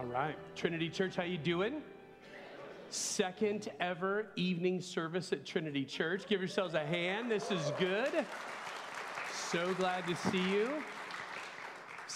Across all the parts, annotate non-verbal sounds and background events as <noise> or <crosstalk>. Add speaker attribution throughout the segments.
Speaker 1: All right. Trinity Church, how you doing? Second ever evening service at Trinity Church. Give yourselves a hand. This is good. So glad to see you.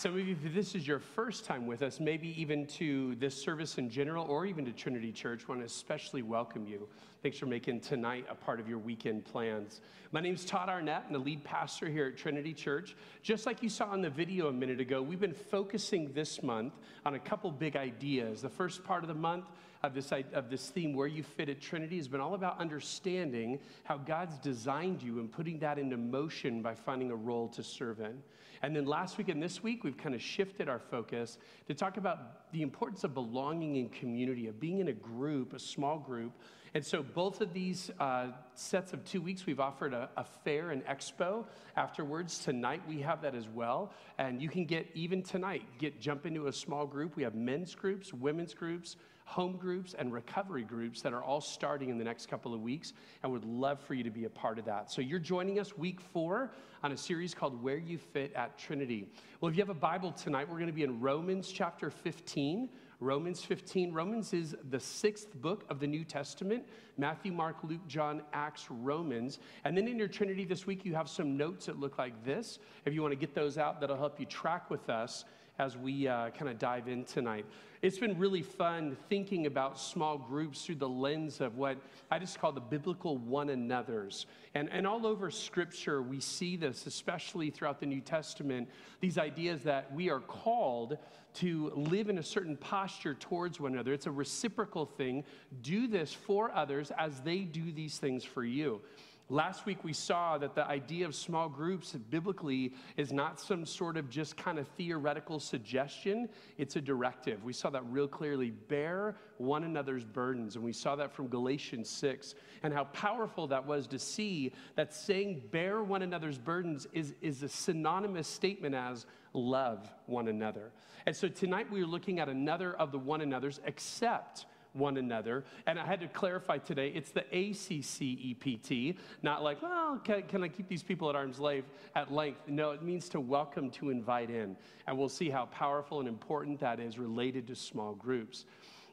Speaker 1: Some of you, if this is your first time with us, maybe even to this service in general or even to Trinity Church, want to especially welcome you. Thanks for making tonight a part of your weekend plans. My name is Todd Arnett. I'm the lead pastor here at Trinity Church. Just like you saw in the video a minute ago, we've been focusing this month on a couple big ideas. The first part of the month, of this, of this theme, Where You Fit at Trinity, has been all about understanding how God's designed you and putting that into motion by finding a role to serve in. And then last week and this week, we've kind of shifted our focus to talk about the importance of belonging in community, of being in a group, a small group. And so, both of these uh, sets of two weeks, we've offered a, a, fair and expo afterwards. Tonight, we have that as well. And you can get, even tonight, get jump into a small group. We have men's groups, women's groups, home groups and recovery groups that are all starting in the next couple of weeks and would love for you to be a part of that. So you're joining us week four on a series called Where You Fit at Trinity. Well, if you have a Bible tonight, we're going to be in Romans chapter 15. Romans 15. Romans is the sixth book of the New Testament Matthew, Mark, Luke, John, Acts, Romans. And then in your Trinity this week, you have some notes that look like this. If you want to get those out, that'll help you track with us as we uh, kind of dive in tonight. It's been really fun thinking about small groups through the lens of what I just call the biblical one another's. And, and all over Scripture, we see this, especially throughout the New Testament, these ideas that we are called to live in a certain posture towards one another. It's a reciprocal thing. Do this for others as they do these things for you. Last week, we saw that the idea of small groups biblically is not some sort of just kind of theoretical suggestion, it's a directive. We saw that real clearly. Bear one another's burdens. And we saw that from Galatians 6 and how powerful that was to see that saying bear one another's burdens is, is a synonymous statement as love one another. And so tonight we are looking at another of the one another's, except one another. And I had to clarify today it's the ACCEPT, not like, well, can, can, I keep these people at arm's length, at length? No, it means to welcome, to invite in. And we'll see how powerful and important that is related to small groups.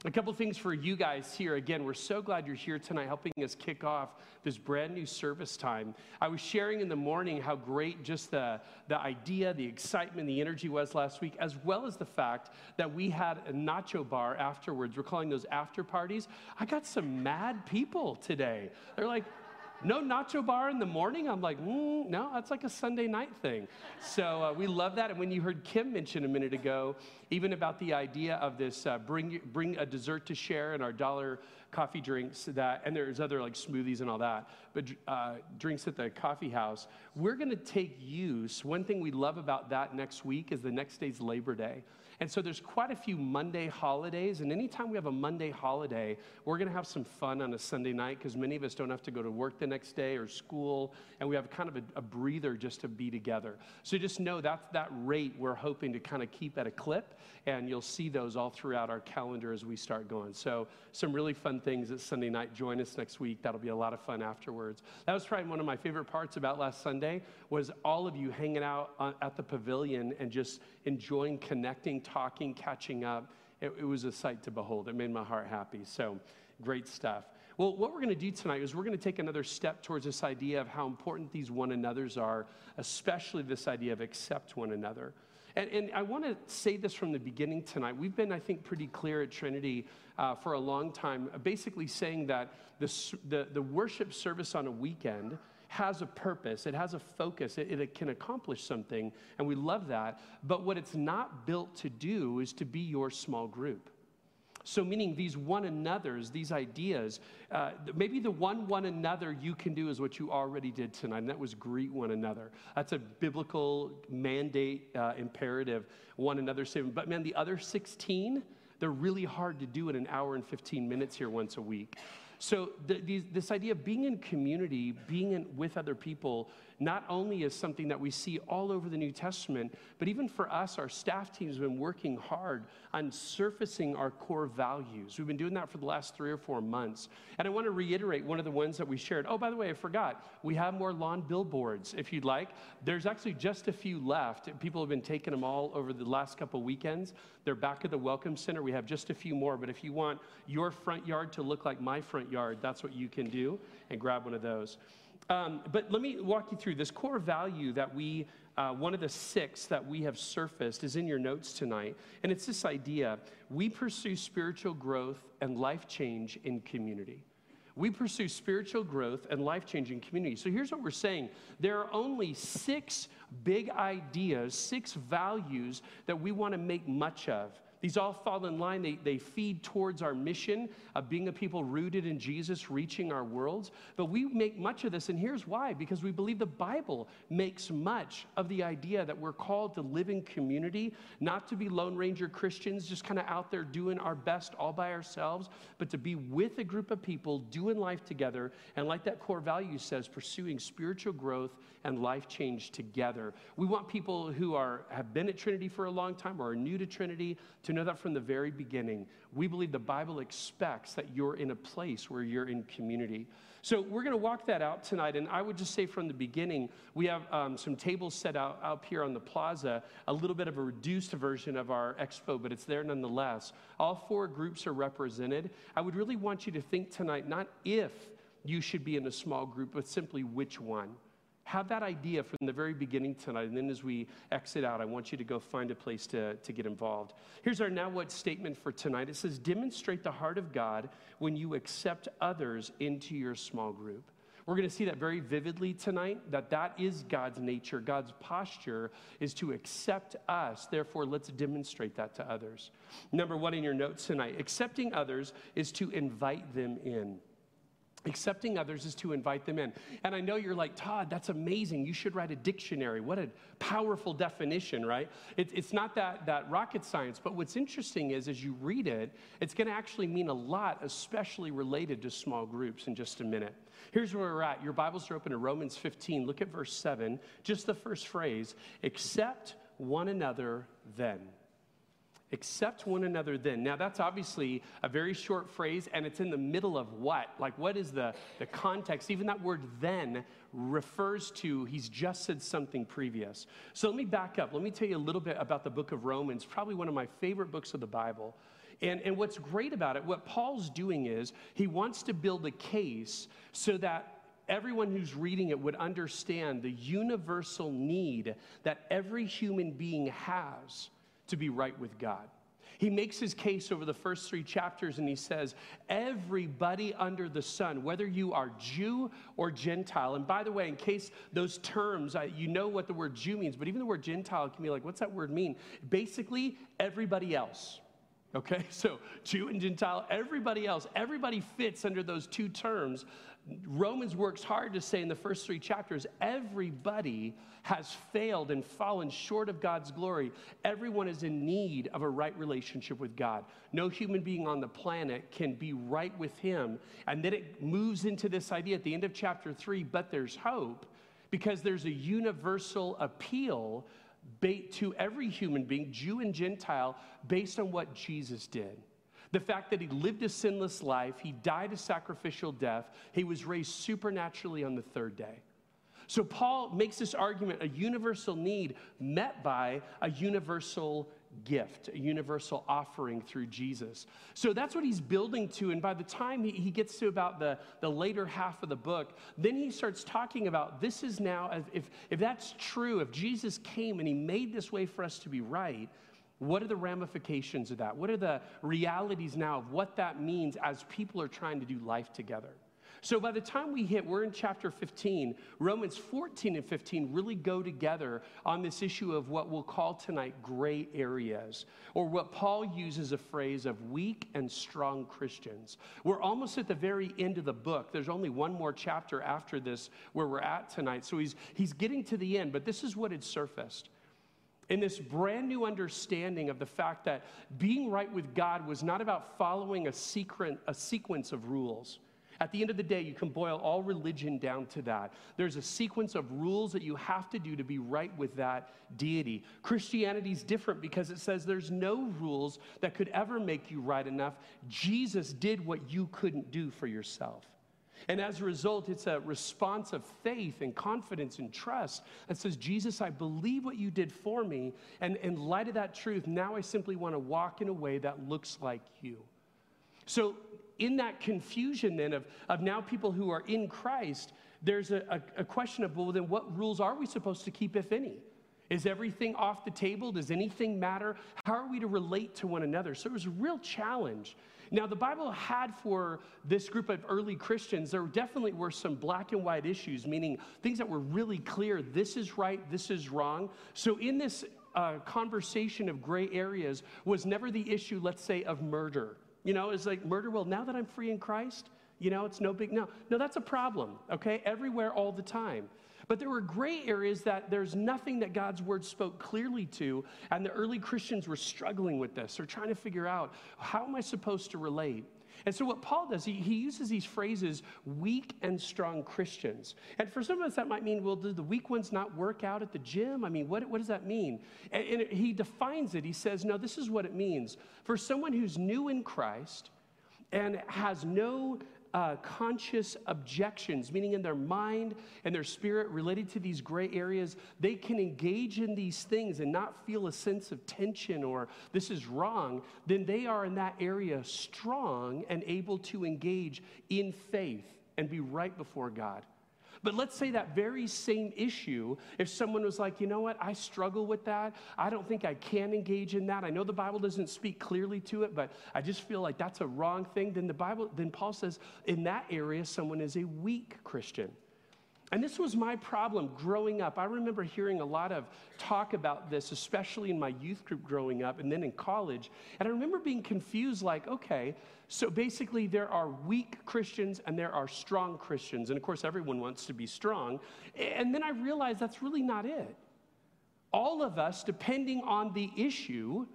Speaker 1: A couple things for you guys here. Again, we're so glad you're here tonight helping us kick off this brand new service time. I was sharing in the morning how great just the, the idea, the excitement, the energy was last week, as well as the fact that we had a nacho bar afterwards. We're calling those after parties. I got some mad people today. They're like, no nacho bar in the morning? I'm like, mm, no, that's like a Sunday night thing. So uh, we love that. And when you heard Kim mention a minute ago, even about the idea of this uh, bring, bring a dessert to share and our dollar coffee drinks that, and there's other like smoothies and all that, but uh, drinks at the coffee house, we're going to take use. One thing we love about that next week is the next day's Labor Day. And so there's quite a few Monday holidays. And anytime we have a Monday holiday, we're going to have some fun on a Sunday night because many of us don't have to go to work the next day or school. And we have kind of a, a breather just to be together. So just know that that rate we're hoping to kind of keep at a clip. And you'll see those all throughout our calendar as we start going. So some really fun things at Sunday night. Join us next week. That'll be a lot of fun afterwards. That was probably one of my favorite parts about last Sunday was all of you hanging out uh, at the pavilion and just enjoying connecting, talking, catching up. It, it was a sight to behold. It made my heart happy. So great stuff. Well, what we're going to do tonight is we're going to take another step towards this idea of how important these one another's are, especially this idea of accept one another. And, and I want to say this from the beginning tonight. We've been, I think, pretty clear at Trinity uh, for a long time, basically saying that the, the, the worship service on a weekend has a purpose, it has a focus, it, it, can accomplish something, and we love that. But what it's not built to do is to be your small group. So, meaning these one another's, these ideas, uh, maybe the one one another you can do is what you already did tonight, and that was greet one another. That's a biblical mandate, uh, imperative, one another statement. But man, the other 16, they're really hard to do in an hour and 15 minutes here once a week. So, the, these, this idea of being in community, being in, with other people, not only is something that we see all over the New Testament, but even for us, our staff team has been working hard on surfacing our core values. We've been doing that for the last three or four months. And I want to reiterate one of the ones that we shared. Oh, by the way, I forgot. We have more lawn billboards if you'd like. There's actually just a few left. People have been taking them all over the last couple weekends. They're back at the Welcome Center. We have just a few more, but if you want your front yard to look like my front yard, that's what you can do and grab one of those. Um, but let me walk you through this core value that we, uh, one of the six that we have surfaced is in your notes tonight. And it's this idea we pursue spiritual growth and life change in community. We pursue spiritual growth and life changing community. So here's what we're saying there are only six big ideas, six values that we want to make much of these all fall in line. They, they feed towards our mission of being a people rooted in Jesus, reaching our worlds. But we make much of this, and here's why because we believe the Bible makes much of the idea that we're called to live in community, not to be Lone Ranger Christians, just kind of out there doing our best all by ourselves, but to be with a group of people doing life together. And like that core value says, pursuing spiritual growth and life change together. We want people who are, have been at Trinity for a long time or are new to Trinity to know that from the very beginning. We believe the Bible expects that you're in a place where you're in community. So we're going to walk that out tonight. And I would just say from the beginning, we have um, some tables set out up here on the plaza, a little bit of a reduced version of our expo, but it's there nonetheless. All four groups are represented. I would really want you to think tonight not if you should be in a small group, but simply which one. Have that idea from the very beginning tonight. And then as we exit out, I want you to go find a place to, to get involved. Here's our now what statement for tonight it says, Demonstrate the heart of God when you accept others into your small group. We're going to see that very vividly tonight that that is God's nature. God's posture is to accept us. Therefore, let's demonstrate that to others. Number one in your notes tonight accepting others is to invite them in. Accepting others is to invite them in. And I know you're like, Todd, that's amazing. You should write a dictionary. What a powerful definition, right? It, it's not that, that rocket science, but what's interesting is as you read it, it's going to actually mean a lot, especially related to small groups in just a minute. Here's where we're at. Your Bibles are open to Romans 15. Look at verse 7, just the first phrase accept one another then. Accept one another then. Now, that's obviously a very short phrase, and it's in the middle of what? Like, what is the, the context? Even that word then refers to he's just said something previous. So let me back up. Let me tell you a little bit about the book of Romans, probably one of my favorite books of the Bible. And, and what's great about it, what Paul's doing is he wants to build a case so that everyone who's reading it would understand the universal need that every human being has to be right with God. He makes his case over the first three chapters and he says, Everybody under the sun, whether you are Jew or Gentile, and by the way, in case those terms, you know what the word Jew means, but even the word Gentile can be like, what's that word mean? Basically, everybody else. Okay, <laughs> so Jew and Gentile, everybody else, everybody fits under those two terms Romans works hard to say in the first three chapters everybody has failed and fallen short of God's glory. Everyone is in need of a right relationship with God. No human being on the planet can be right with Him. And then it moves into this idea at the end of chapter three, but there's hope because there's a universal appeal to every human being, Jew and Gentile, based on what Jesus did. The fact that he lived a sinless life, he died a sacrificial death, he was raised supernaturally on the third day. So Paul makes this argument a universal need met by a universal gift, a universal offering through Jesus. So that's what he's building to. And by the time he, he gets to about the, the later half of the book, then he starts talking about this is now, if, if that's true, if Jesus came and he made this way for us to be right, what are the ramifications of that? What are the realities now of what that means as people are trying to do life together? So by the time we hit, we're in chapter 15, Romans 14 and 15 really go together on this issue of what we'll call tonight gray areas, or what Paul uses a phrase of weak and strong Christians. We're almost at the very end of the book. There's only one more chapter after this where we're at tonight. So he's, he's getting to the end, but this is what had surfaced in this brand new understanding of the fact that being right with God was not about following a secret, a sequence of rules. At the end of the day, you can boil all religion down to that. There's a sequence of rules that you have to do to be right with that deity. Christianity is different because it says there's no rules that could ever make you right enough. Jesus did what you couldn't do for yourself. And as a result, it's a response of faith and confidence and trust that says, Jesus, I believe what you did for me. And in light of that truth, now I simply want to walk in a way that looks like you. So, in that confusion then of, of now people who are in Christ, there's a, a, a question of, well, then what rules are we supposed to keep, if any? Is everything off the table? Does anything matter? How are we to relate to one another? So it was a real challenge. Now, the Bible had for this group of early Christians, there definitely were some black and white issues, meaning things that were really clear this is right, this is wrong. So, in this uh, conversation of gray areas, was never the issue, let's say, of murder. You know, it's like murder, well, now that I'm free in Christ, you know, it's no big no. No, that's a problem, okay? Everywhere, all the time. But there were gray areas that there's nothing that God's word spoke clearly to, and the early Christians were struggling with this. They're trying to figure out how am I supposed to relate? And so, what Paul does, he, he uses these phrases, weak and strong Christians. And for some of us, that might mean, well, do the weak ones not work out at the gym? I mean, what, what does that mean? And, and he defines it. He says, no, this is what it means. For someone who's new in Christ and has no uh, conscious objections, meaning in their mind and their spirit related to these gray areas, they can engage in these things and not feel a sense of tension or this is wrong, then they are in that area strong and able to engage in faith and be right before God. But let's say that very same issue, if someone was like, you know what, I struggle with that. I don't think I can engage in that. I know the Bible doesn't speak clearly to it, but I just feel like that's a wrong thing. Then the Bible, then Paul says, in that area, someone is a weak Christian. And this was my problem growing up. I remember hearing a lot of talk about this, especially in my youth group growing up and then in college. And I remember being confused like, okay, so basically there are weak Christians and there are strong Christians. And of course, everyone wants to be strong. And then I realized that's really not it. All of us, depending on the issue,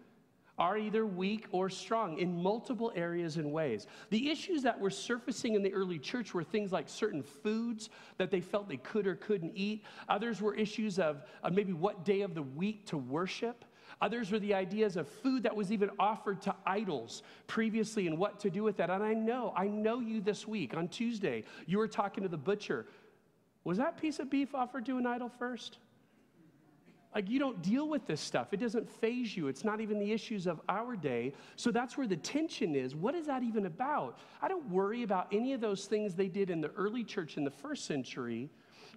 Speaker 1: are either weak or strong in multiple areas and ways. The issues that were surfacing in the early church were things like certain foods that they felt they could or couldn't eat. Others were issues of, maybe what day of the week to worship. Others were the ideas of food that was even offered to idols previously and what to do with that. And I know, I know you this week on Tuesday, you were talking to the butcher. Was that piece of beef offered to an idol first? Like, you don't deal with this stuff. It doesn't faze you. It's not even the issues of our day. So that's where the tension is. What is that even about? I don't worry about any of those things they did in the early church in the first century,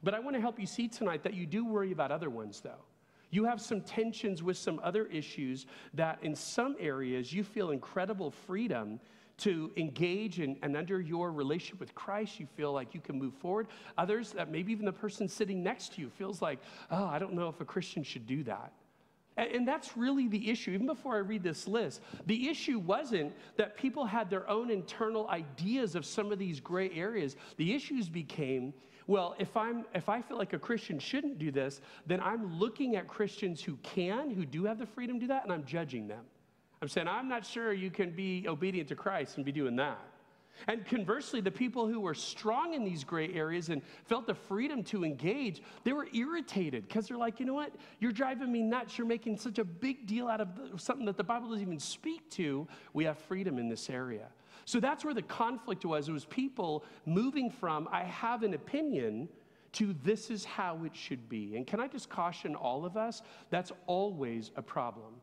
Speaker 1: but I want to help you see tonight that you do worry about other ones, though. You have some tensions with some other issues that in some areas you feel incredible freedom to engage and, and under your relationship with Christ, you feel like you can move forward. Others, that maybe even the person sitting next to you feels like, oh, I don't know if a Christian should do that. And, that's really the issue. Even before I read this list, the issue wasn't that people had their own internal ideas of some of these gray areas. The issues became well, if, I'm, if I feel like a Christian shouldn't do this, then I'm looking at Christians who can, who do have the freedom to do that, and I'm judging them. I'm saying, I'm not sure you can be obedient to Christ and be doing that. And conversely, the people who were strong in these gray areas and felt the freedom to engage, they were irritated because they're like, you know what? You're driving me nuts. You're making such a big deal out of something that the Bible doesn't even speak to. We have freedom in this area. So that's where the conflict was. It was people moving from, I have an opinion, to this is how it should be. And can I just caution all of us? That's always a problem.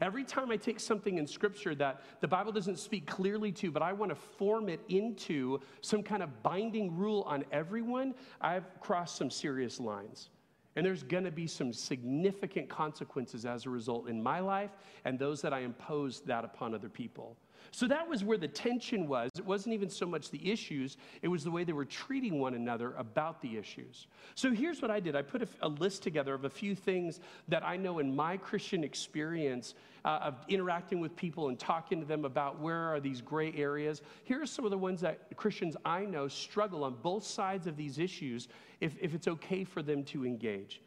Speaker 1: Every time I take something in Scripture that the Bible doesn't speak clearly to, but I want to form it into some kind of binding rule on everyone, I've crossed some serious lines. And there's going to be some significant consequences as a result in my life and those that I impose that upon other people. So that was where the tension was. It wasn't even so much the issues, it was the way they were treating one another about the issues. So here's what I did I put a, a list together of a few things that I know in my Christian experience uh, of interacting with people and talking to them about where are these gray areas. Here are some of the ones that Christians I know struggle on both sides of these issues if, if it's okay for them to engage.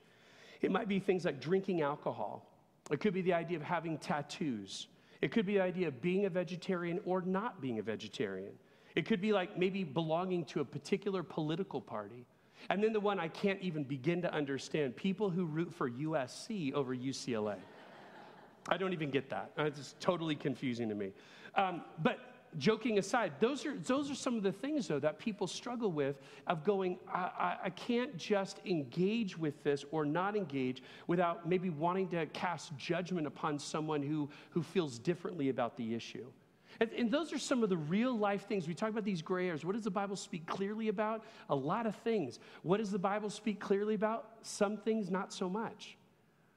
Speaker 1: It might be things like drinking alcohol. It could be the idea of having tattoos. It could be the idea of being a vegetarian or not being a vegetarian. It could be like maybe belonging to a particular political party. And then the one I can't even begin to understand people who root for USC over UCLA. I don't even get that. It's totally confusing to me. Um, but joking aside, those are, those are some of the things, though, that people struggle with of going, I, I, I, can't just engage with this or not engage without maybe wanting to cast judgment upon someone who, who feels differently about the issue. And, and those are some of the real life things. We talk about these gray areas. What does the Bible speak clearly about? A lot of things. What does the Bible speak clearly about? Some things, not so much.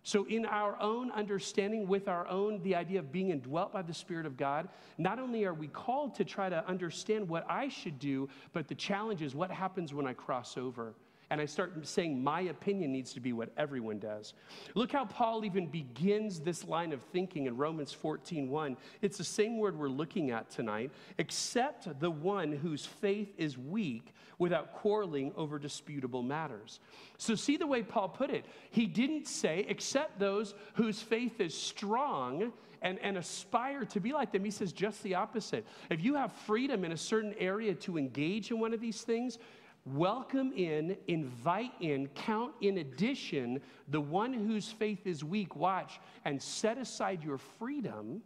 Speaker 1: So, in our own understanding, with our own, the idea of being indwelt by the Spirit of God, not only are we called to try to understand what I should do, but the challenge is what happens when I cross over and I start saying my opinion needs to be what everyone does. Look how Paul even begins this line of thinking in Romans 14:1. It's the same word we're looking at tonight, except the one whose faith is weak without quarreling over disputable matters. So see the way Paul put it. He didn't say except those whose faith is strong and, and aspire to be like them. He says just the opposite. If you have freedom in a certain area to engage in one of these things, welcome in, invite in, count in addition the one whose faith is weak, watch, and set aside your freedom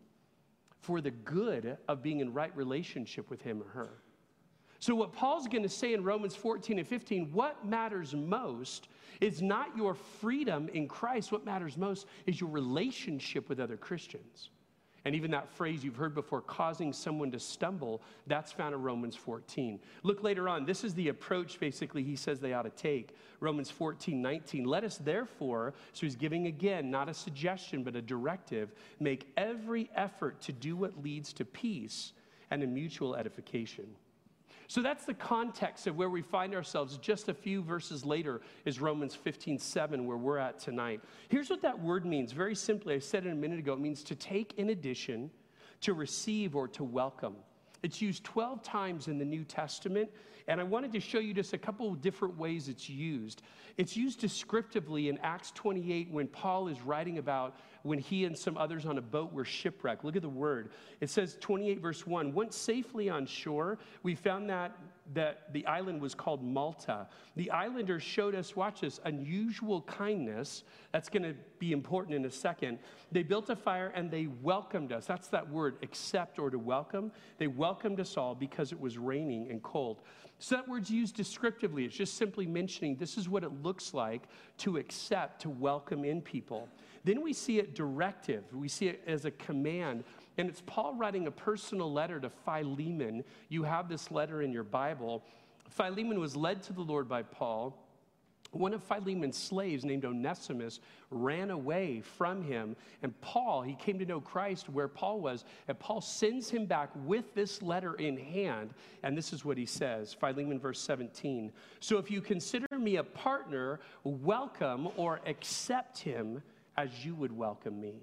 Speaker 1: for the good of being in right relationship with him or her. So, what Paul's going to say in Romans 14 and 15, what matters most is not your freedom in Christ. What matters most is your relationship with other Christians. And even that phrase you've heard before, causing someone to stumble, that's found in Romans 14. Look later on. This is the approach, basically, he says they ought to take. Romans 14, 19. Let us therefore, so he's giving again, not a suggestion, but a directive, make every effort to do what leads to peace and a mutual edification. So that's the context of where we find ourselves. Just a few verses later is Romans 15, 7, where we're at tonight. Here's what that word means very simply. I said it a minute ago. It means to take in addition, to receive, or to welcome. It's used 12 times in the New Testament, and I wanted to show you just a couple of different ways it's used. It's used descriptively in Acts 28 when Paul is writing about when he and some others on a boat were shipwrecked. Look at the word. It says 28 verse 1, once safely on shore, we found that that the island was called Malta. The islanders showed us, watch this, unusual kindness. That's going to be important in a second. They built a fire and they welcomed us. That's that word, accept or to welcome. They welcomed us all because it was raining and cold. So that word's used descriptively. It's just simply mentioning this is what it looks like to accept, to welcome in people. Then we see it directive, we see it as a command. And it's Paul writing a personal letter to Philemon. You have this letter in your Bible. Philemon was led to the Lord by Paul. One of Philemon's slaves, named Onesimus, ran away from him. And Paul, he came to know Christ where Paul was. And Paul sends him back with this letter in hand. And this is what he says Philemon, verse 17. So if you consider me a partner, welcome or accept him as you would welcome me.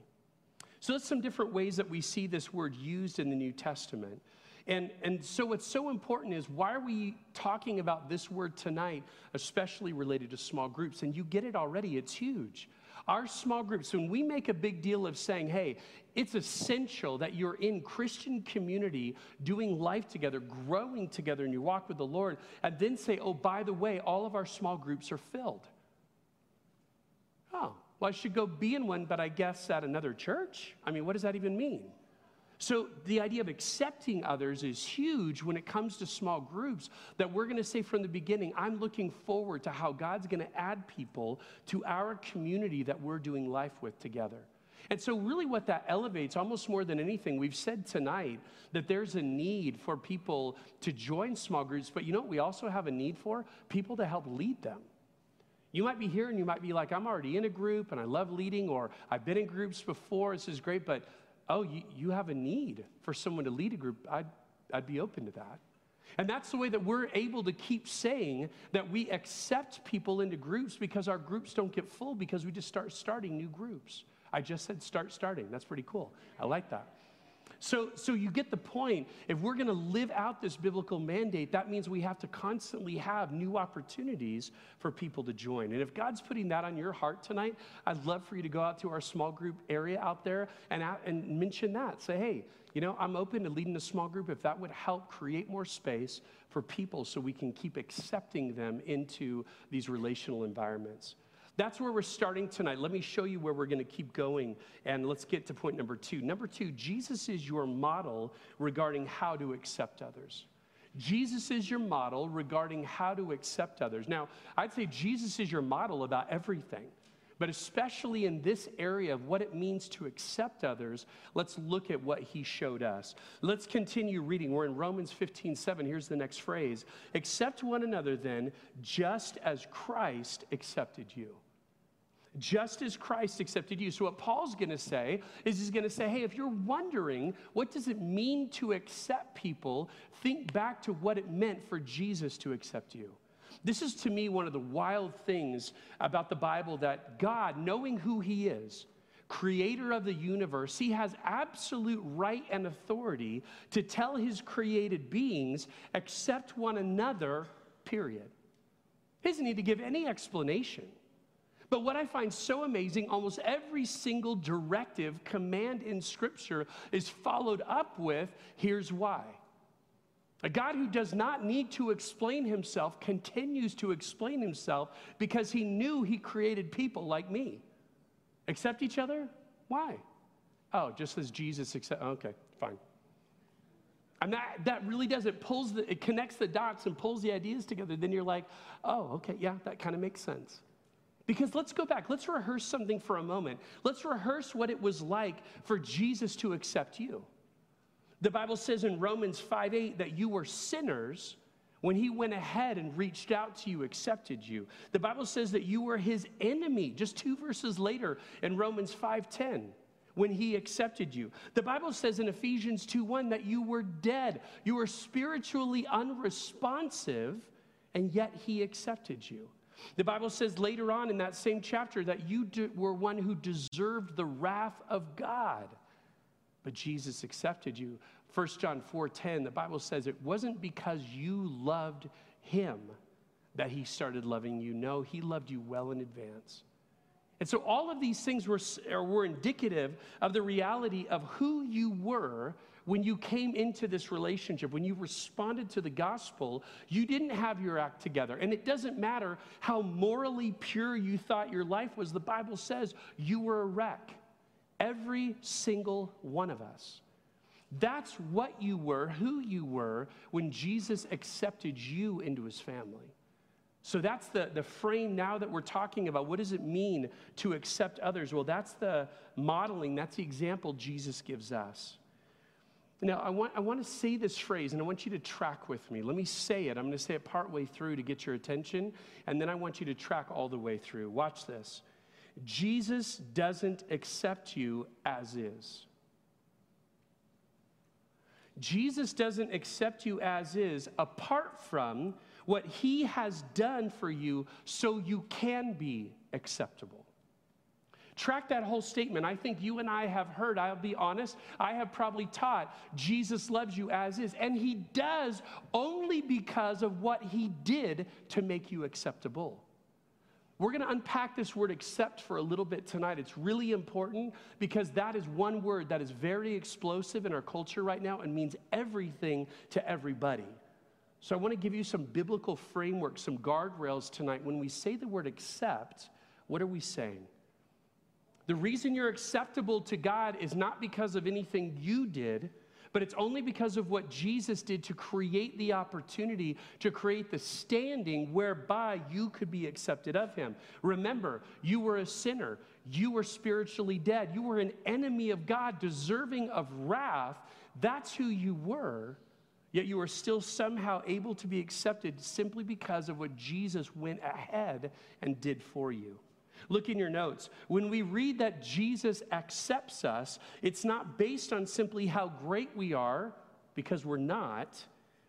Speaker 1: So that's some different ways that we see this word used in the New Testament. And, and so, what's so important is why are we talking about this word tonight, especially related to small groups? And you get it already, it's huge. Our small groups, when we make a big deal of saying, hey, it's essential that you're in Christian community, doing life together, growing together in your walk with the Lord, and then say, oh, by the way, all of our small groups are filled. Oh, well, I should go be in one, but I guess at another church? I mean, what does that even mean? So, the idea of accepting others is huge when it comes to small groups. That we're going to say from the beginning, I'm looking forward to how God's going to add people to our community that we're doing life with together. And so, really, what that elevates almost more than anything, we've said tonight that there's a need for people to join small groups, but you know what we also have a need for? People to help lead them. You might be here and you might be like, I'm already in a group and I love leading, or I've been in groups before, this is great, but oh, you, you have a need for someone to lead a group. I'd, I'd be open to that. And that's the way that we're able to keep saying that we accept people into groups because our groups don't get full because we just start starting new groups. I just said start starting. That's pretty cool. I like that. So, so you get the point. If we're going to live out this biblical mandate, that means we have to constantly have new opportunities for people to join. And if God's putting that on your heart tonight, I'd love for you to go out to our small group area out there and, and mention that. Say, hey, you know, I'm open to leading a small group if that would help create more space for people so we can keep accepting them into these relational environments. That's where we're starting tonight. Let me show you where we're going to keep going. And let's get to point number two. Number two, Jesus is your model regarding how to accept others. Jesus is your model regarding how to accept others. Now, I'd say Jesus is your model about everything, but especially in this area of what it means to accept others, let's look at what he showed us. Let's continue reading. We're in Romans 15 7. Here's the next phrase Accept one another then, just as Christ accepted you just as Christ accepted you. So, what Paul's going to say is he's going to say, hey, if you're wondering what does it mean to accept people, think back to what it meant for Jesus to accept you. This is to me one of the wild things about the Bible that God, knowing who He is, creator of the universe, He has absolute right and authority to tell His created beings, accept one another, period. He doesn't need to give any explanation. But what I find so amazing, almost every single directive, command in Scripture is followed up with here's why. A God who does not need to explain himself continues to explain himself because he knew he created people like me. Accept each other? Why? Oh, just as Jesus accept. Oh, okay, fine. And that, that really does. It pulls the, it connects the dots and pulls the ideas together. Then you're like, oh, okay, yeah, that kind of makes sense. Because let's go back, let's rehearse something for a moment. Let's rehearse what it was like for Jesus to accept you. The Bible says in Romans 5 8 that you were sinners when he went ahead and reached out to you, accepted you. The Bible says that you were his enemy just two verses later in Romans 5:10 when he accepted you. The Bible says in Ephesians 2 1 that you were dead. You were spiritually unresponsive and yet he accepted you. The Bible says later on in that same chapter that you were one who deserved the wrath of God, but Jesus accepted you. 1 John 4:10, the Bible says it wasn't because you loved him that he started loving you. No, he loved you well in advance. And so all of these things were, were indicative of the reality of who you were when you came into this relationship, when you responded to the gospel, you didn't have your act together. And it doesn't matter how morally pure you thought your life was, the Bible says you were a wreck. Every single one of us. That's what you were, who you were, when Jesus accepted you into his family. So that's the, the frame now that we're talking about. What does it mean to accept others? Well, that's the modeling, that's the example Jesus gives us. Now, I want, I want to say this phrase, and I want you to track with me. Let me say it. I'm going to say it part way through to get your attention, and then I want you to track all the way through. Watch this. Jesus doesn't accept you as is. Jesus doesn't accept you as is apart from what he has done for you so you can be acceptable. Track that whole statement. I think you and I have heard, I'll be honest, I have probably taught Jesus loves you as is. And he does only because of what he did to make you acceptable. We're going to unpack this word accept for a little bit tonight. It's really important because that is one word that is very explosive in our culture right now and means everything to everybody. So I want to give you some biblical framework, some guardrails tonight. When we say the word accept, what are we saying? The reason you're acceptable to God is not because of anything you did, but it's only because of what Jesus did to create the opportunity, to create the standing whereby you could be accepted of Him. Remember, you were a sinner, you were spiritually dead, you were an enemy of God, deserving of wrath. That's who you were. Yet you are still somehow able to be accepted simply because of what Jesus went ahead and did for you. Look in your notes. When we read that Jesus accepts us, it's not based on simply how great we are, because we're not,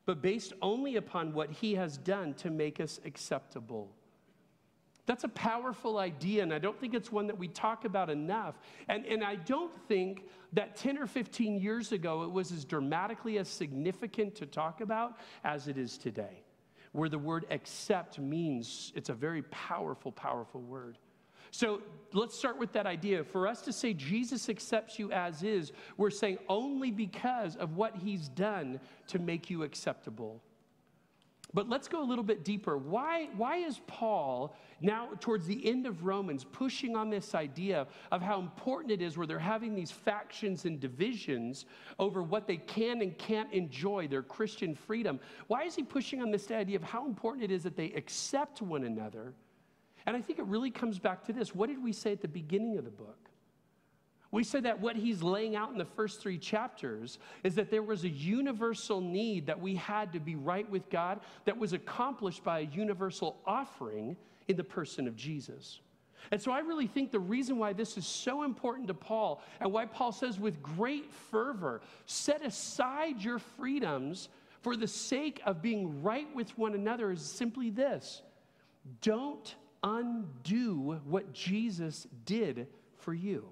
Speaker 1: but based only upon what he has done to make us acceptable. That's a powerful idea, and I don't think it's one that we talk about enough. And, and I don't think that 10 or 15 years ago it was as dramatically as significant to talk about as it is today, where the word accept means it's a very powerful, powerful word. So let's start with that idea. For us to say Jesus accepts you as is, we're saying only because of what he's done to make you acceptable. But let's go a little bit deeper. Why, why is Paul now, towards the end of Romans, pushing on this idea of how important it is where they're having these factions and divisions over what they can and can't enjoy, their Christian freedom? Why is he pushing on this idea of how important it is that they accept one another? And I think it really comes back to this. What did we say at the beginning of the book? We said that what he's laying out in the first three chapters is that there was a universal need that we had to be right with God that was accomplished by a universal offering in the person of Jesus. And so I really think the reason why this is so important to Paul and why Paul says with great fervor, set aside your freedoms for the sake of being right with one another is simply this don't undo what Jesus did for you.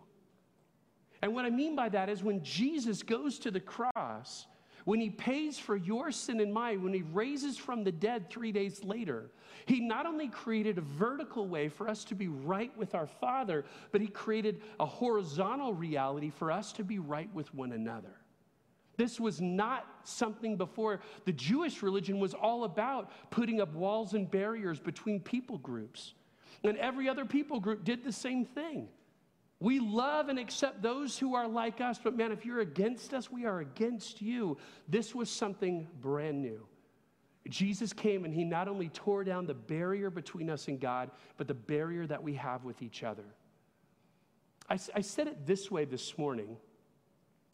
Speaker 1: And what I mean by that is when Jesus goes to the cross, when he pays for your sin and mine, when he raises from the dead three days later, he not only created a vertical way for us to be right with our Father, but he created a horizontal reality for us to be right with one another. This was not something before. The Jewish religion was all about putting up walls and barriers between people groups. And every other people group did the same thing. We love and accept those who are like us, but man, if you're against us, we are against you. This was something brand new. Jesus came and he not only tore down the barrier between us and God, but the barrier that we have with each other. I, I said it this way this morning.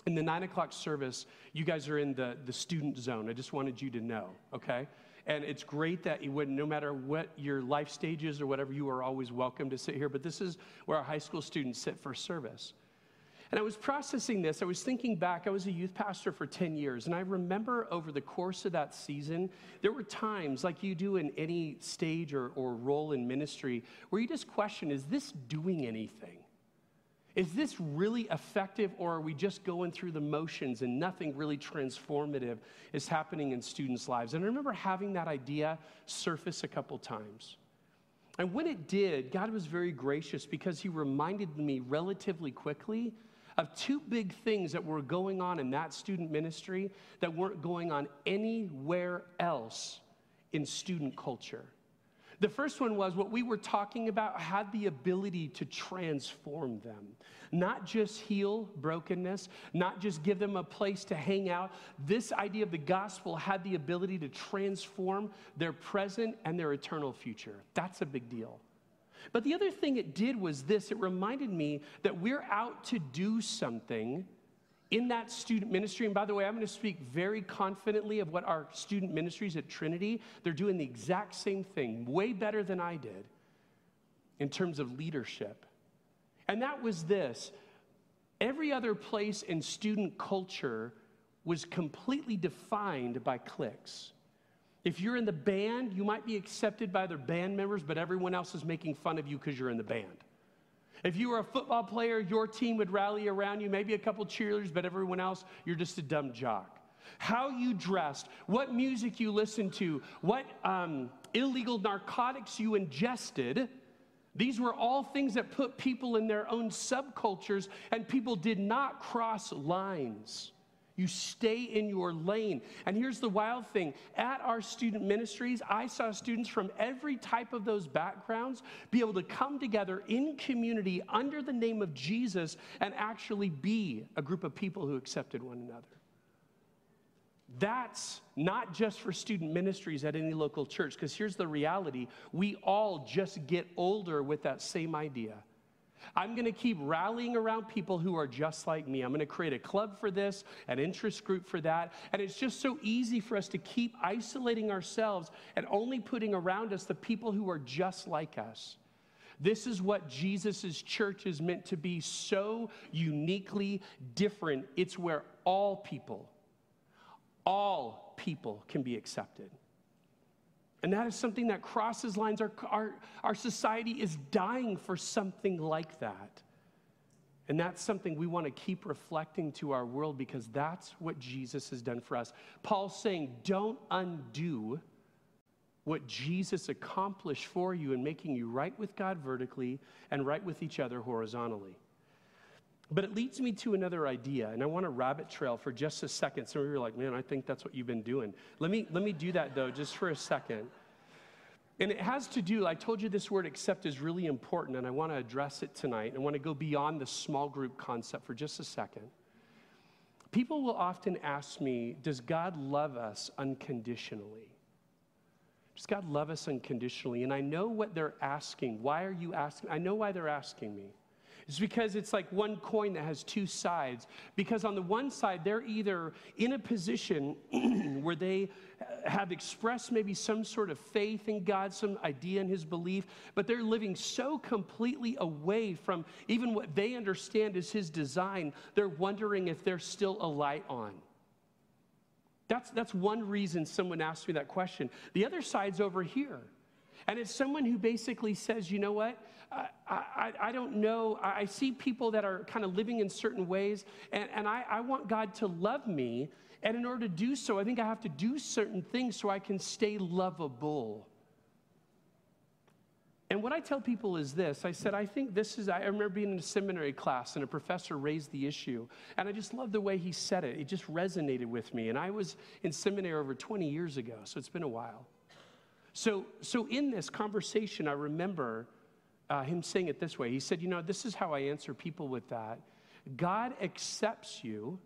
Speaker 1: In the nine o'clock service, you guys are in the, the student zone. I just wanted you to know, okay? And it's great that you would, no matter what your life stage is or whatever, you are always welcome to sit here. But this is where our high school students sit for service. And I was processing this. I was thinking back. I was a youth pastor for 10 years. And I remember over the course of that season, there were times, like you do in any stage or, or role in ministry, where you just question is this doing anything? Is this really effective, or are we just going through the motions and nothing really transformative is happening in students' lives? And I remember having that idea surface a couple times. And when it did, God was very gracious because He reminded me relatively quickly of two big things that were going on in that student ministry that weren't going on anywhere else in student culture. The first one was what we were talking about had the ability to transform them, not just heal brokenness, not just give them a place to hang out. This idea of the gospel had the ability to transform their present and their eternal future. That's a big deal. But the other thing it did was this it reminded me that we're out to do something in that student ministry, and by the way, I'm going to speak very confidently of what our student ministries at Trinity, they're doing the exact same thing, way better than I did in terms of leadership. And that was this every other place in student culture was completely defined by cliques. If you're in the band, you might be accepted by other band members, but everyone else is making fun of you because you're in the band. If you were a football player, your team would rally around you, maybe a couple cheerleaders, but everyone else, you're just a dumb jock. How you dressed, what music you listened to, what um, illegal narcotics you ingested, these were all things that put people in their own subcultures, and people did not cross lines. You stay in your lane. And here's the wild thing at our student ministries, I saw students from every type of those backgrounds be able to come together in community under the name of Jesus and actually be a group of people who accepted one another. That's not just for student ministries at any local church, because here's the reality we all just get older with that same idea. I'm going to keep rallying around people who are just like me. I'm going to create a club for this, an interest group for that. And it's just so easy for us to keep isolating ourselves and only putting around us the people who are just like us. This is what Jesus' church is meant to be so uniquely different. It's where all people, all people can be accepted. And that is something that crosses lines. Our, our, our society is dying for something like that. And that's something we want to keep reflecting to our world because that's what Jesus has done for us. Paul's saying, don't undo what Jesus accomplished for you in making you right with God vertically and right with each other horizontally. But it leads me to another idea, and I want to rabbit trail for just a second. Some of you are like, man, I think that's what you've been doing. Let me, let me do that though, just for a second. And it has to do, I told you this word accept is really important, and I want to address it tonight. I want to go beyond the small group concept for just a second. People will often ask me, Does God love us unconditionally? Does God love us unconditionally? And I know what they're asking. Why are you asking? I know why they're asking me. It's because it's like one coin that has two sides. Because on the one side, they're either in a position <clears throat> where they have expressed maybe some sort of faith in God, some idea in His belief, but they're living so completely away from even what they understand is His design, they're wondering if there's still a light on. That's, that's one reason someone asked me that question. The other side's over here. And it's someone who basically says, you know what? I, I, I don't know. I see people that are kind of living in certain ways, and, and I, I want God to love me. And in order to do so, I think I have to do certain things so I can stay lovable. And what I tell people is this I said, I think this is, I remember being in a seminary class and a professor raised the issue. And I just love the way he said it. It just resonated with me. And I was in seminary over 20 years ago, so it's been a while. So, so in this conversation, I remember uh, him saying it this way. He said, You know, this is how I answer people with that. God accepts you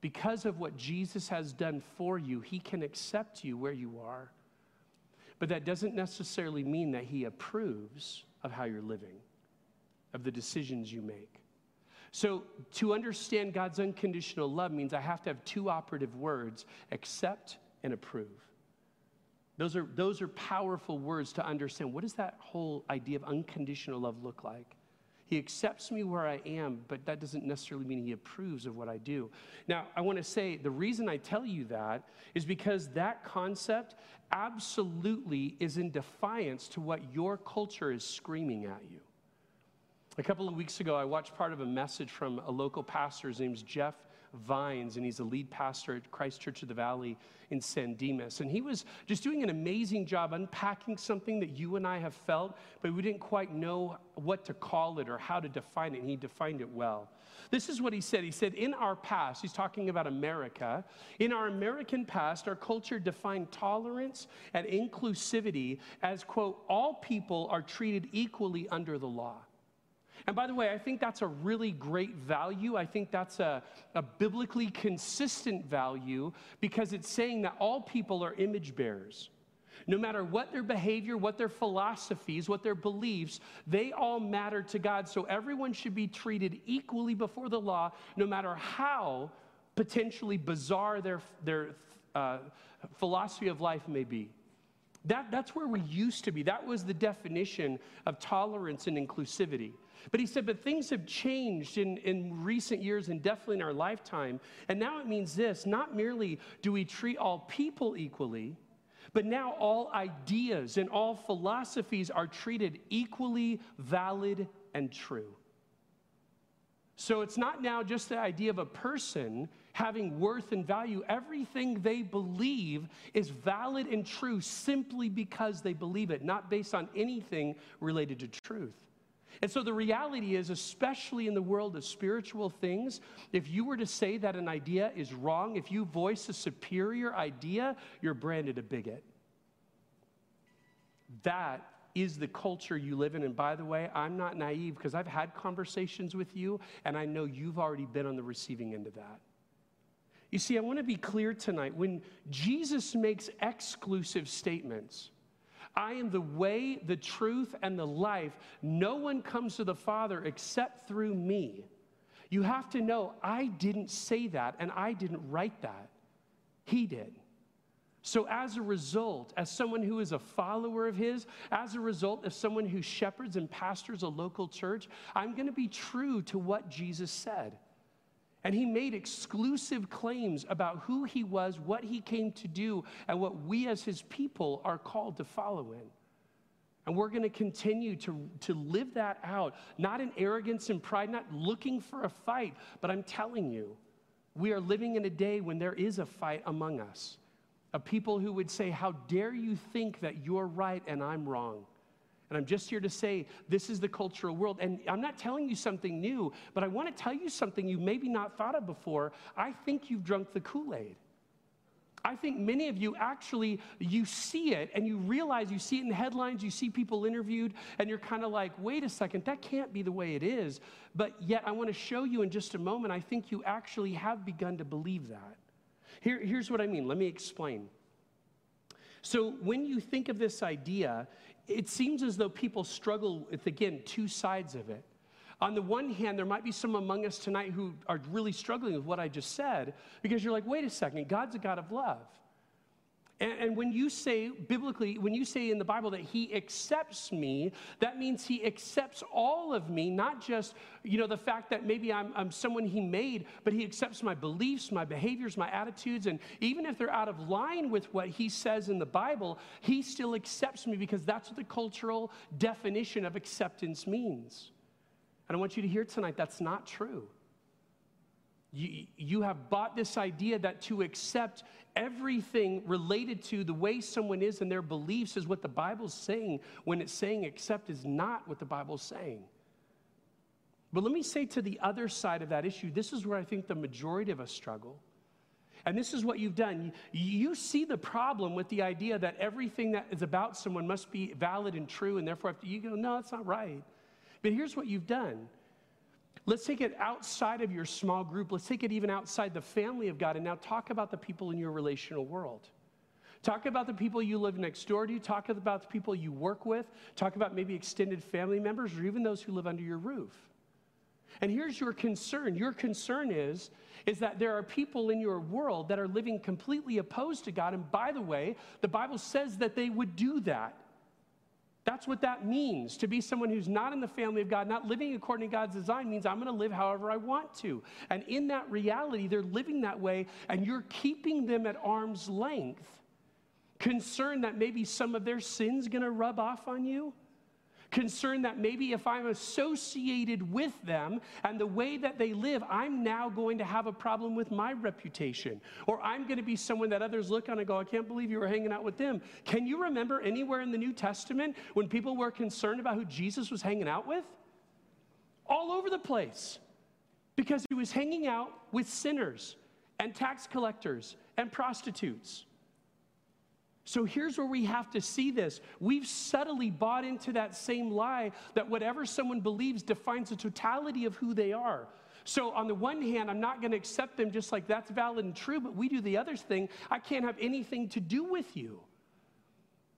Speaker 1: because of what Jesus has done for you, He can accept you where you are. But that doesn't necessarily mean that He approves of how you're living, of the decisions you make. So, to understand God's unconditional love means I have to have two operative words accept and approve. Those are, those are powerful words to understand. What does that whole idea of unconditional love look like? He accepts me where I am, but that doesn't necessarily mean he approves of what I do. Now, I want to say the reason I tell you that is because that concept absolutely is in defiance to what your culture is screaming at you. A couple of weeks ago, I watched part of a message from a local pastor. His name's Jeff Vines, and he's a lead pastor at Christ Church of the Valley in San Dimas. And he was just doing an amazing job unpacking something that you and I have felt, but we didn't quite know what to call it or how to define it, and he defined it well. This is what he said. He said, In our past, he's talking about America, in our American past, our culture defined tolerance and inclusivity as, quote, all people are treated equally under the law. And by the way, I think that's a really great value. I think that's a, a biblically consistent value because it's saying that all people are image bearers. No matter what their behavior, what their philosophies, what their beliefs, they all matter to God. So everyone should be treated equally before the law, no matter how potentially bizarre their, their uh, philosophy of life may be. That, that's where we used to be. That was the definition of tolerance and inclusivity. But he said, but things have changed in, in recent years and definitely in our lifetime. And now it means this not merely do we treat all people equally, but now all ideas and all philosophies are treated equally valid and true. So it's not now just the idea of a person having worth and value. Everything they believe is valid and true simply because they believe it, not based on anything related to truth. And so the reality is, especially in the world of spiritual things, if you were to say that an idea is wrong, if you voice a superior idea, you're branded a bigot. That is the culture you live in. And by the way, I'm not naive because I've had conversations with you and I know you've already been on the receiving end of that. You see, I want to be clear tonight. When Jesus makes exclusive statements, I am the way, the truth, and the life. No one comes to the Father except through me. You have to know I didn't say that and I didn't write that. He did. So, as a result, as someone who is a follower of His, as a result, as someone who shepherds and pastors a local church, I'm going to be true to what Jesus said. And he made exclusive claims about who he was, what he came to do, and what we as his people are called to follow in. And we're going to continue to, to live that out, not in arrogance and pride, not looking for a fight, but I'm telling you, we are living in a day when there is a fight among us. of people who would say, How dare you think that you're right and I'm wrong? And I'm just here to say this is the cultural world. And I'm not telling you something new, but I want to tell you something you maybe not thought of before. I think you've drunk the Kool Aid. I think many of you actually you see it and you realize you see it in the headlines, you see people interviewed and you're kind of like, "Wait a second, that can't be the way it is." But yet I want to show you in just a moment I think you actually have begun to believe that. Here, here's what I mean. Let me explain. So, when you think of this idea, it seems as though people struggle with, again, two sides of it. On the one hand, there might be some among us tonight who are really struggling with what I just said because you're like, wait a second, God's a God of love. And, and, when you say, biblically, when you say in the Bible that He accepts me, that means He accepts all of me, not just, you know, the fact that maybe I'm, I'm someone He made, but He accepts my beliefs, my behaviors, my attitudes. And even if they're out of line with what He says in the Bible, He still accepts me because that's what the cultural definition of acceptance means. And I want you to hear tonight that's not true. You, you have bought this idea that to accept everything related to the way someone is and their beliefs is what the Bible's saying when it's saying accept is not what the Bible's saying. But let me say to the other side of that issue, this is where I think the majority of us struggle. And this is what you've done. You see the problem with the idea that everything that is about someone must be valid and true, and therefore, you go, no, that's not right. But here's what you've done Let's take it outside of your small group. Let's take it even outside the family of God and now talk about the people in your relational world. Talk about the people you live next door to. Talk about the people you work with. Talk about maybe extended family members or even those who live under your roof. And here's your concern. Your concern is, is that there are people in your world that are living completely opposed to God. And by the way, the Bible says that they would do that. That's what that means. To be someone who's not in the family of God, not living according to God's design, means I'm going to live however I want to. And in that reality, they're living that way, and you're keeping them at arm's length, concerned that maybe some of their sin's going to rub off on you concerned that maybe if I'm associated with them and the way that they live, I'm now going to have a problem with my reputation. Or I'm going to be someone that others look on and go, I can't believe you were hanging out with them. Can you remember anywhere in the New Testament when people were concerned about who Jesus was hanging out with? All over the place. Because he was hanging out with sinners and tax collectors and prostitutes. So here's where we have to see this. We've subtly bought into that same lie that whatever someone believes defines the totality of who they are. So, on the one hand, I'm not going to accept them just like that's valid and true, but we do the other thing. I can't have anything to do with you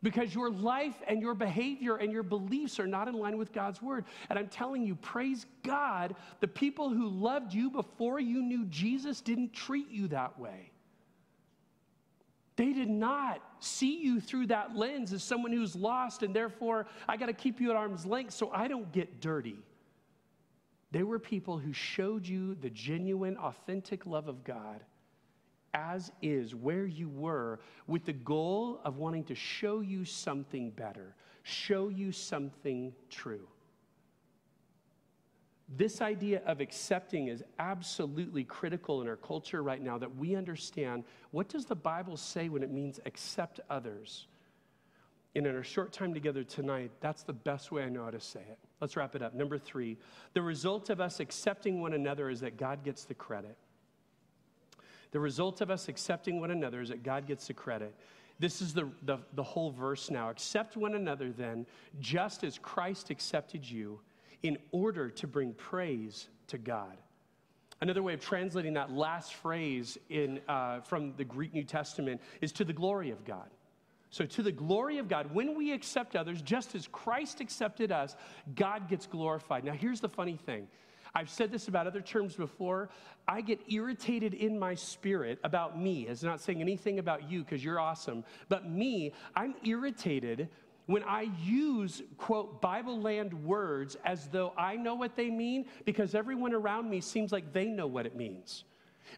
Speaker 1: because your life and your behavior and your beliefs are not in line with God's word. And I'm telling you, praise God, the people who loved you before you knew Jesus didn't treat you that way. They did not see you through that lens as someone who's lost, and therefore I got to keep you at arm's length so I don't get dirty. They were people who showed you the genuine, authentic love of God as is, where you were, with the goal of wanting to show you something better, show you something true. This idea of accepting is absolutely critical in our culture right now that we understand what does the Bible say when it means accept others? And in our short time together tonight, that's the best way I know how to say it. Let's wrap it up. Number three, the result of us accepting one another is that God gets the credit. The result of us accepting one another is that God gets the credit. This is the, the, the whole verse now. Accept one another then, just as Christ accepted you in order to bring praise to God. Another way of translating that last phrase in, uh, from the Greek New Testament is to the glory of God. So, to the glory of God, when we accept others, just as Christ accepted us, God gets glorified. Now, here's the funny thing I've said this about other terms before. I get irritated in my spirit about me. It's not saying anything about you because you're awesome, but me, I'm irritated when I use, quote, Bible land words as though I know what they mean because everyone around me seems like they know what it means.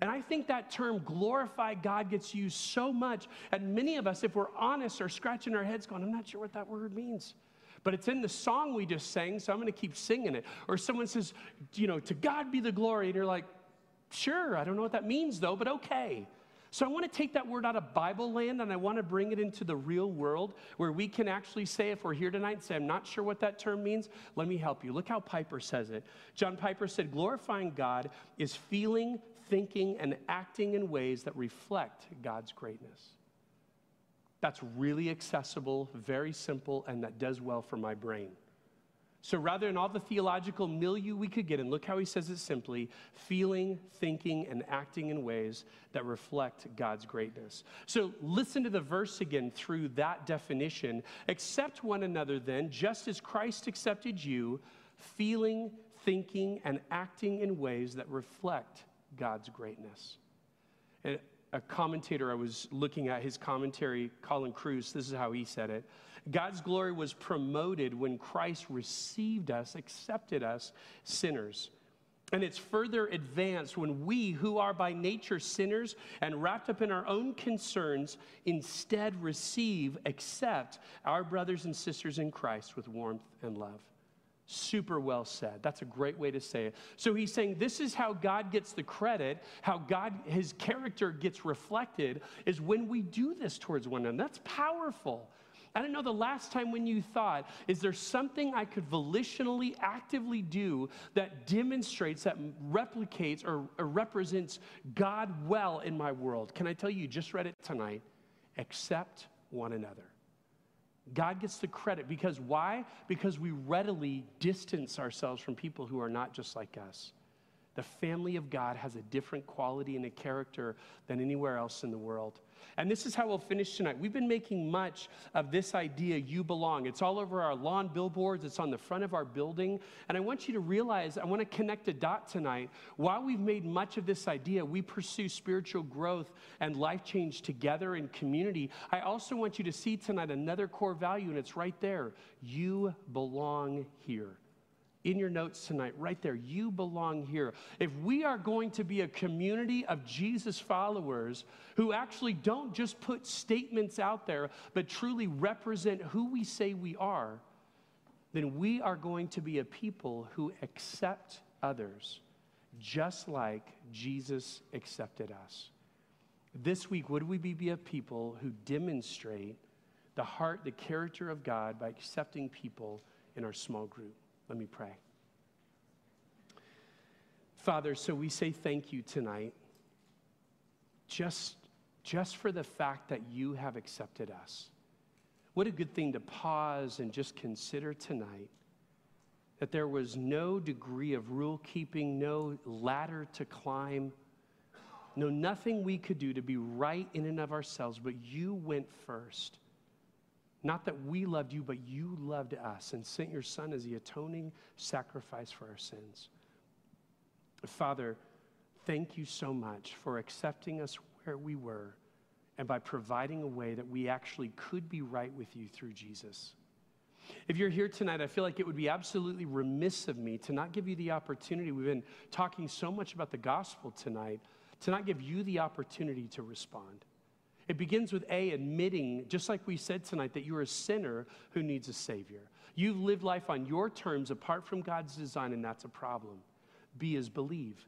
Speaker 1: And I think that term glorify God gets used so much. And many of us, if we're honest, are scratching our heads going, I'm not sure what that word means. But it's in the song we just sang, so I'm going to keep singing it. Or someone says, you know, to God be the glory. And you're like, sure, I don't know what that means though, but okay. So I want to take that word out of Bible land and I want to bring it into the real world where we can actually say, if we're here tonight and say, I'm not sure what that term means, let me help you. Look how Piper says it. John Piper said, glorifying God is feeling, thinking, and acting in ways that reflect God's greatness. That's really accessible, very simple, and that does well for my brain. So rather than all the theological milieu we could get in, look how he says it simply feeling, thinking, and acting in ways that reflect God's greatness. So listen to the verse again through that definition. Accept one another then, just as Christ accepted you, feeling, thinking, and acting in ways that reflect God's greatness. And a commentator, I was looking at his commentary, Colin Kruse, this is how he said it. God's glory was promoted when Christ received us, accepted us, sinners. And it's further advanced when we, who are by nature sinners and wrapped up in our own concerns, instead receive, accept our brothers and sisters in Christ with warmth and love. Super well said. That's a great way to say it. So he's saying this is how God gets the credit, how God, his character gets reflected, is when we do this towards one another. That's powerful. I don't know the last time when you thought, is there something I could volitionally, actively do that demonstrates, that replicates, or, or represents God well in my world? Can I tell you, you just read it tonight? Accept one another. God gets the credit because why? Because we readily distance ourselves from people who are not just like us. The family of God has a different quality and a character than anywhere else in the world. And this is how we'll finish tonight. We've been making much of this idea, you belong. It's all over our lawn billboards, it's on the front of our building. And I want you to realize, I want to connect a dot tonight. While we've made much of this idea, we pursue spiritual growth and life change together in community. I also want you to see tonight another core value, and it's right there. You belong here in your notes tonight, right there. You belong here. If we are going to be a community of Jesus followers who actually don't just put statements out there, but truly represent who we say we are, then we are going to be a people who accept others just like Jesus accepted us. This week, would we be a people who demonstrate the heart, the character of God by accepting people in our small group? Let me pray. Father, so we say thank you tonight just, just for the fact that you have accepted us. What a good thing to pause and just consider tonight that there was no degree of rule keeping, no ladder to climb, no nothing we could do to be right in and of ourselves, but you went first. Not that we loved you, but you loved us and sent your Son as the atoning sacrifice for our sins. Father, thank you so much for accepting us where we were and by providing a way that we actually could be right with you through Jesus. If you're here tonight, I feel like it would be absolutely remiss of me to not give you the opportunity. We've been talking so much about the gospel tonight, to not give you the opportunity to respond. It begins with A, admitting, just like we said tonight, that you're a sinner who needs a Savior. You've lived life on your terms apart from God's design, and that's a problem. B is believe.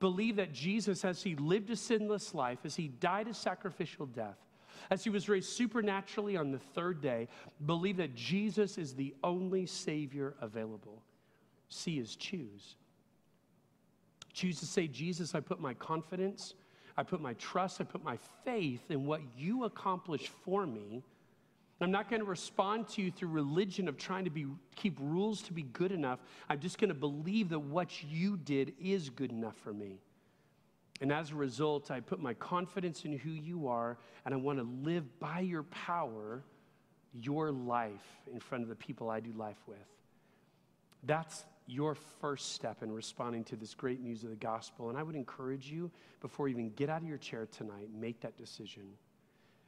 Speaker 1: Believe that Jesus, as he lived a sinless life, as he died a sacrificial death, as he was raised supernaturally on the third day, believe that Jesus is the only Savior available. C is choose. Choose to say, Jesus, I put my confidence I put my trust, I put my faith in what you accomplish for me. I'm not going to respond to you through religion of trying to be, keep rules to be good enough. I'm just going to believe that what you did is good enough for me. And as a result, I put my confidence in who you are, and I want to live by your power, your life in front of the people I do life with. That's your first step in responding to this great news of the gospel. And I would encourage you, before you even get out of your chair tonight, make that decision.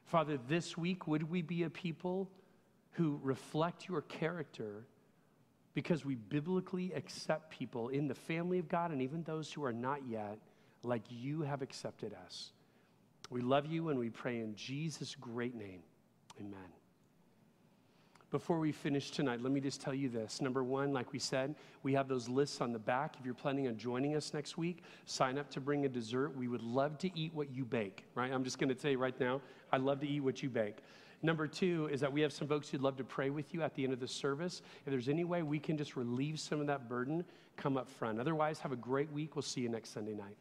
Speaker 1: Father, this week, would we be a people who reflect your character because we biblically accept people in the family of God and even those who are not yet, like you have accepted us? We love you and we pray in Jesus' great name. Amen. Before we finish tonight, let me just tell you this. Number one, like we said, we have those lists on the back. If you're planning on joining us next week, sign up to bring a dessert. We would love to eat what you bake, right? I'm just going to tell you right now, I love to eat what you bake. Number two is that we have some folks who'd love to pray with you at the end of the service. If there's any way we can just relieve some of that burden, come up front. Otherwise, have a great week. We'll see you next Sunday night.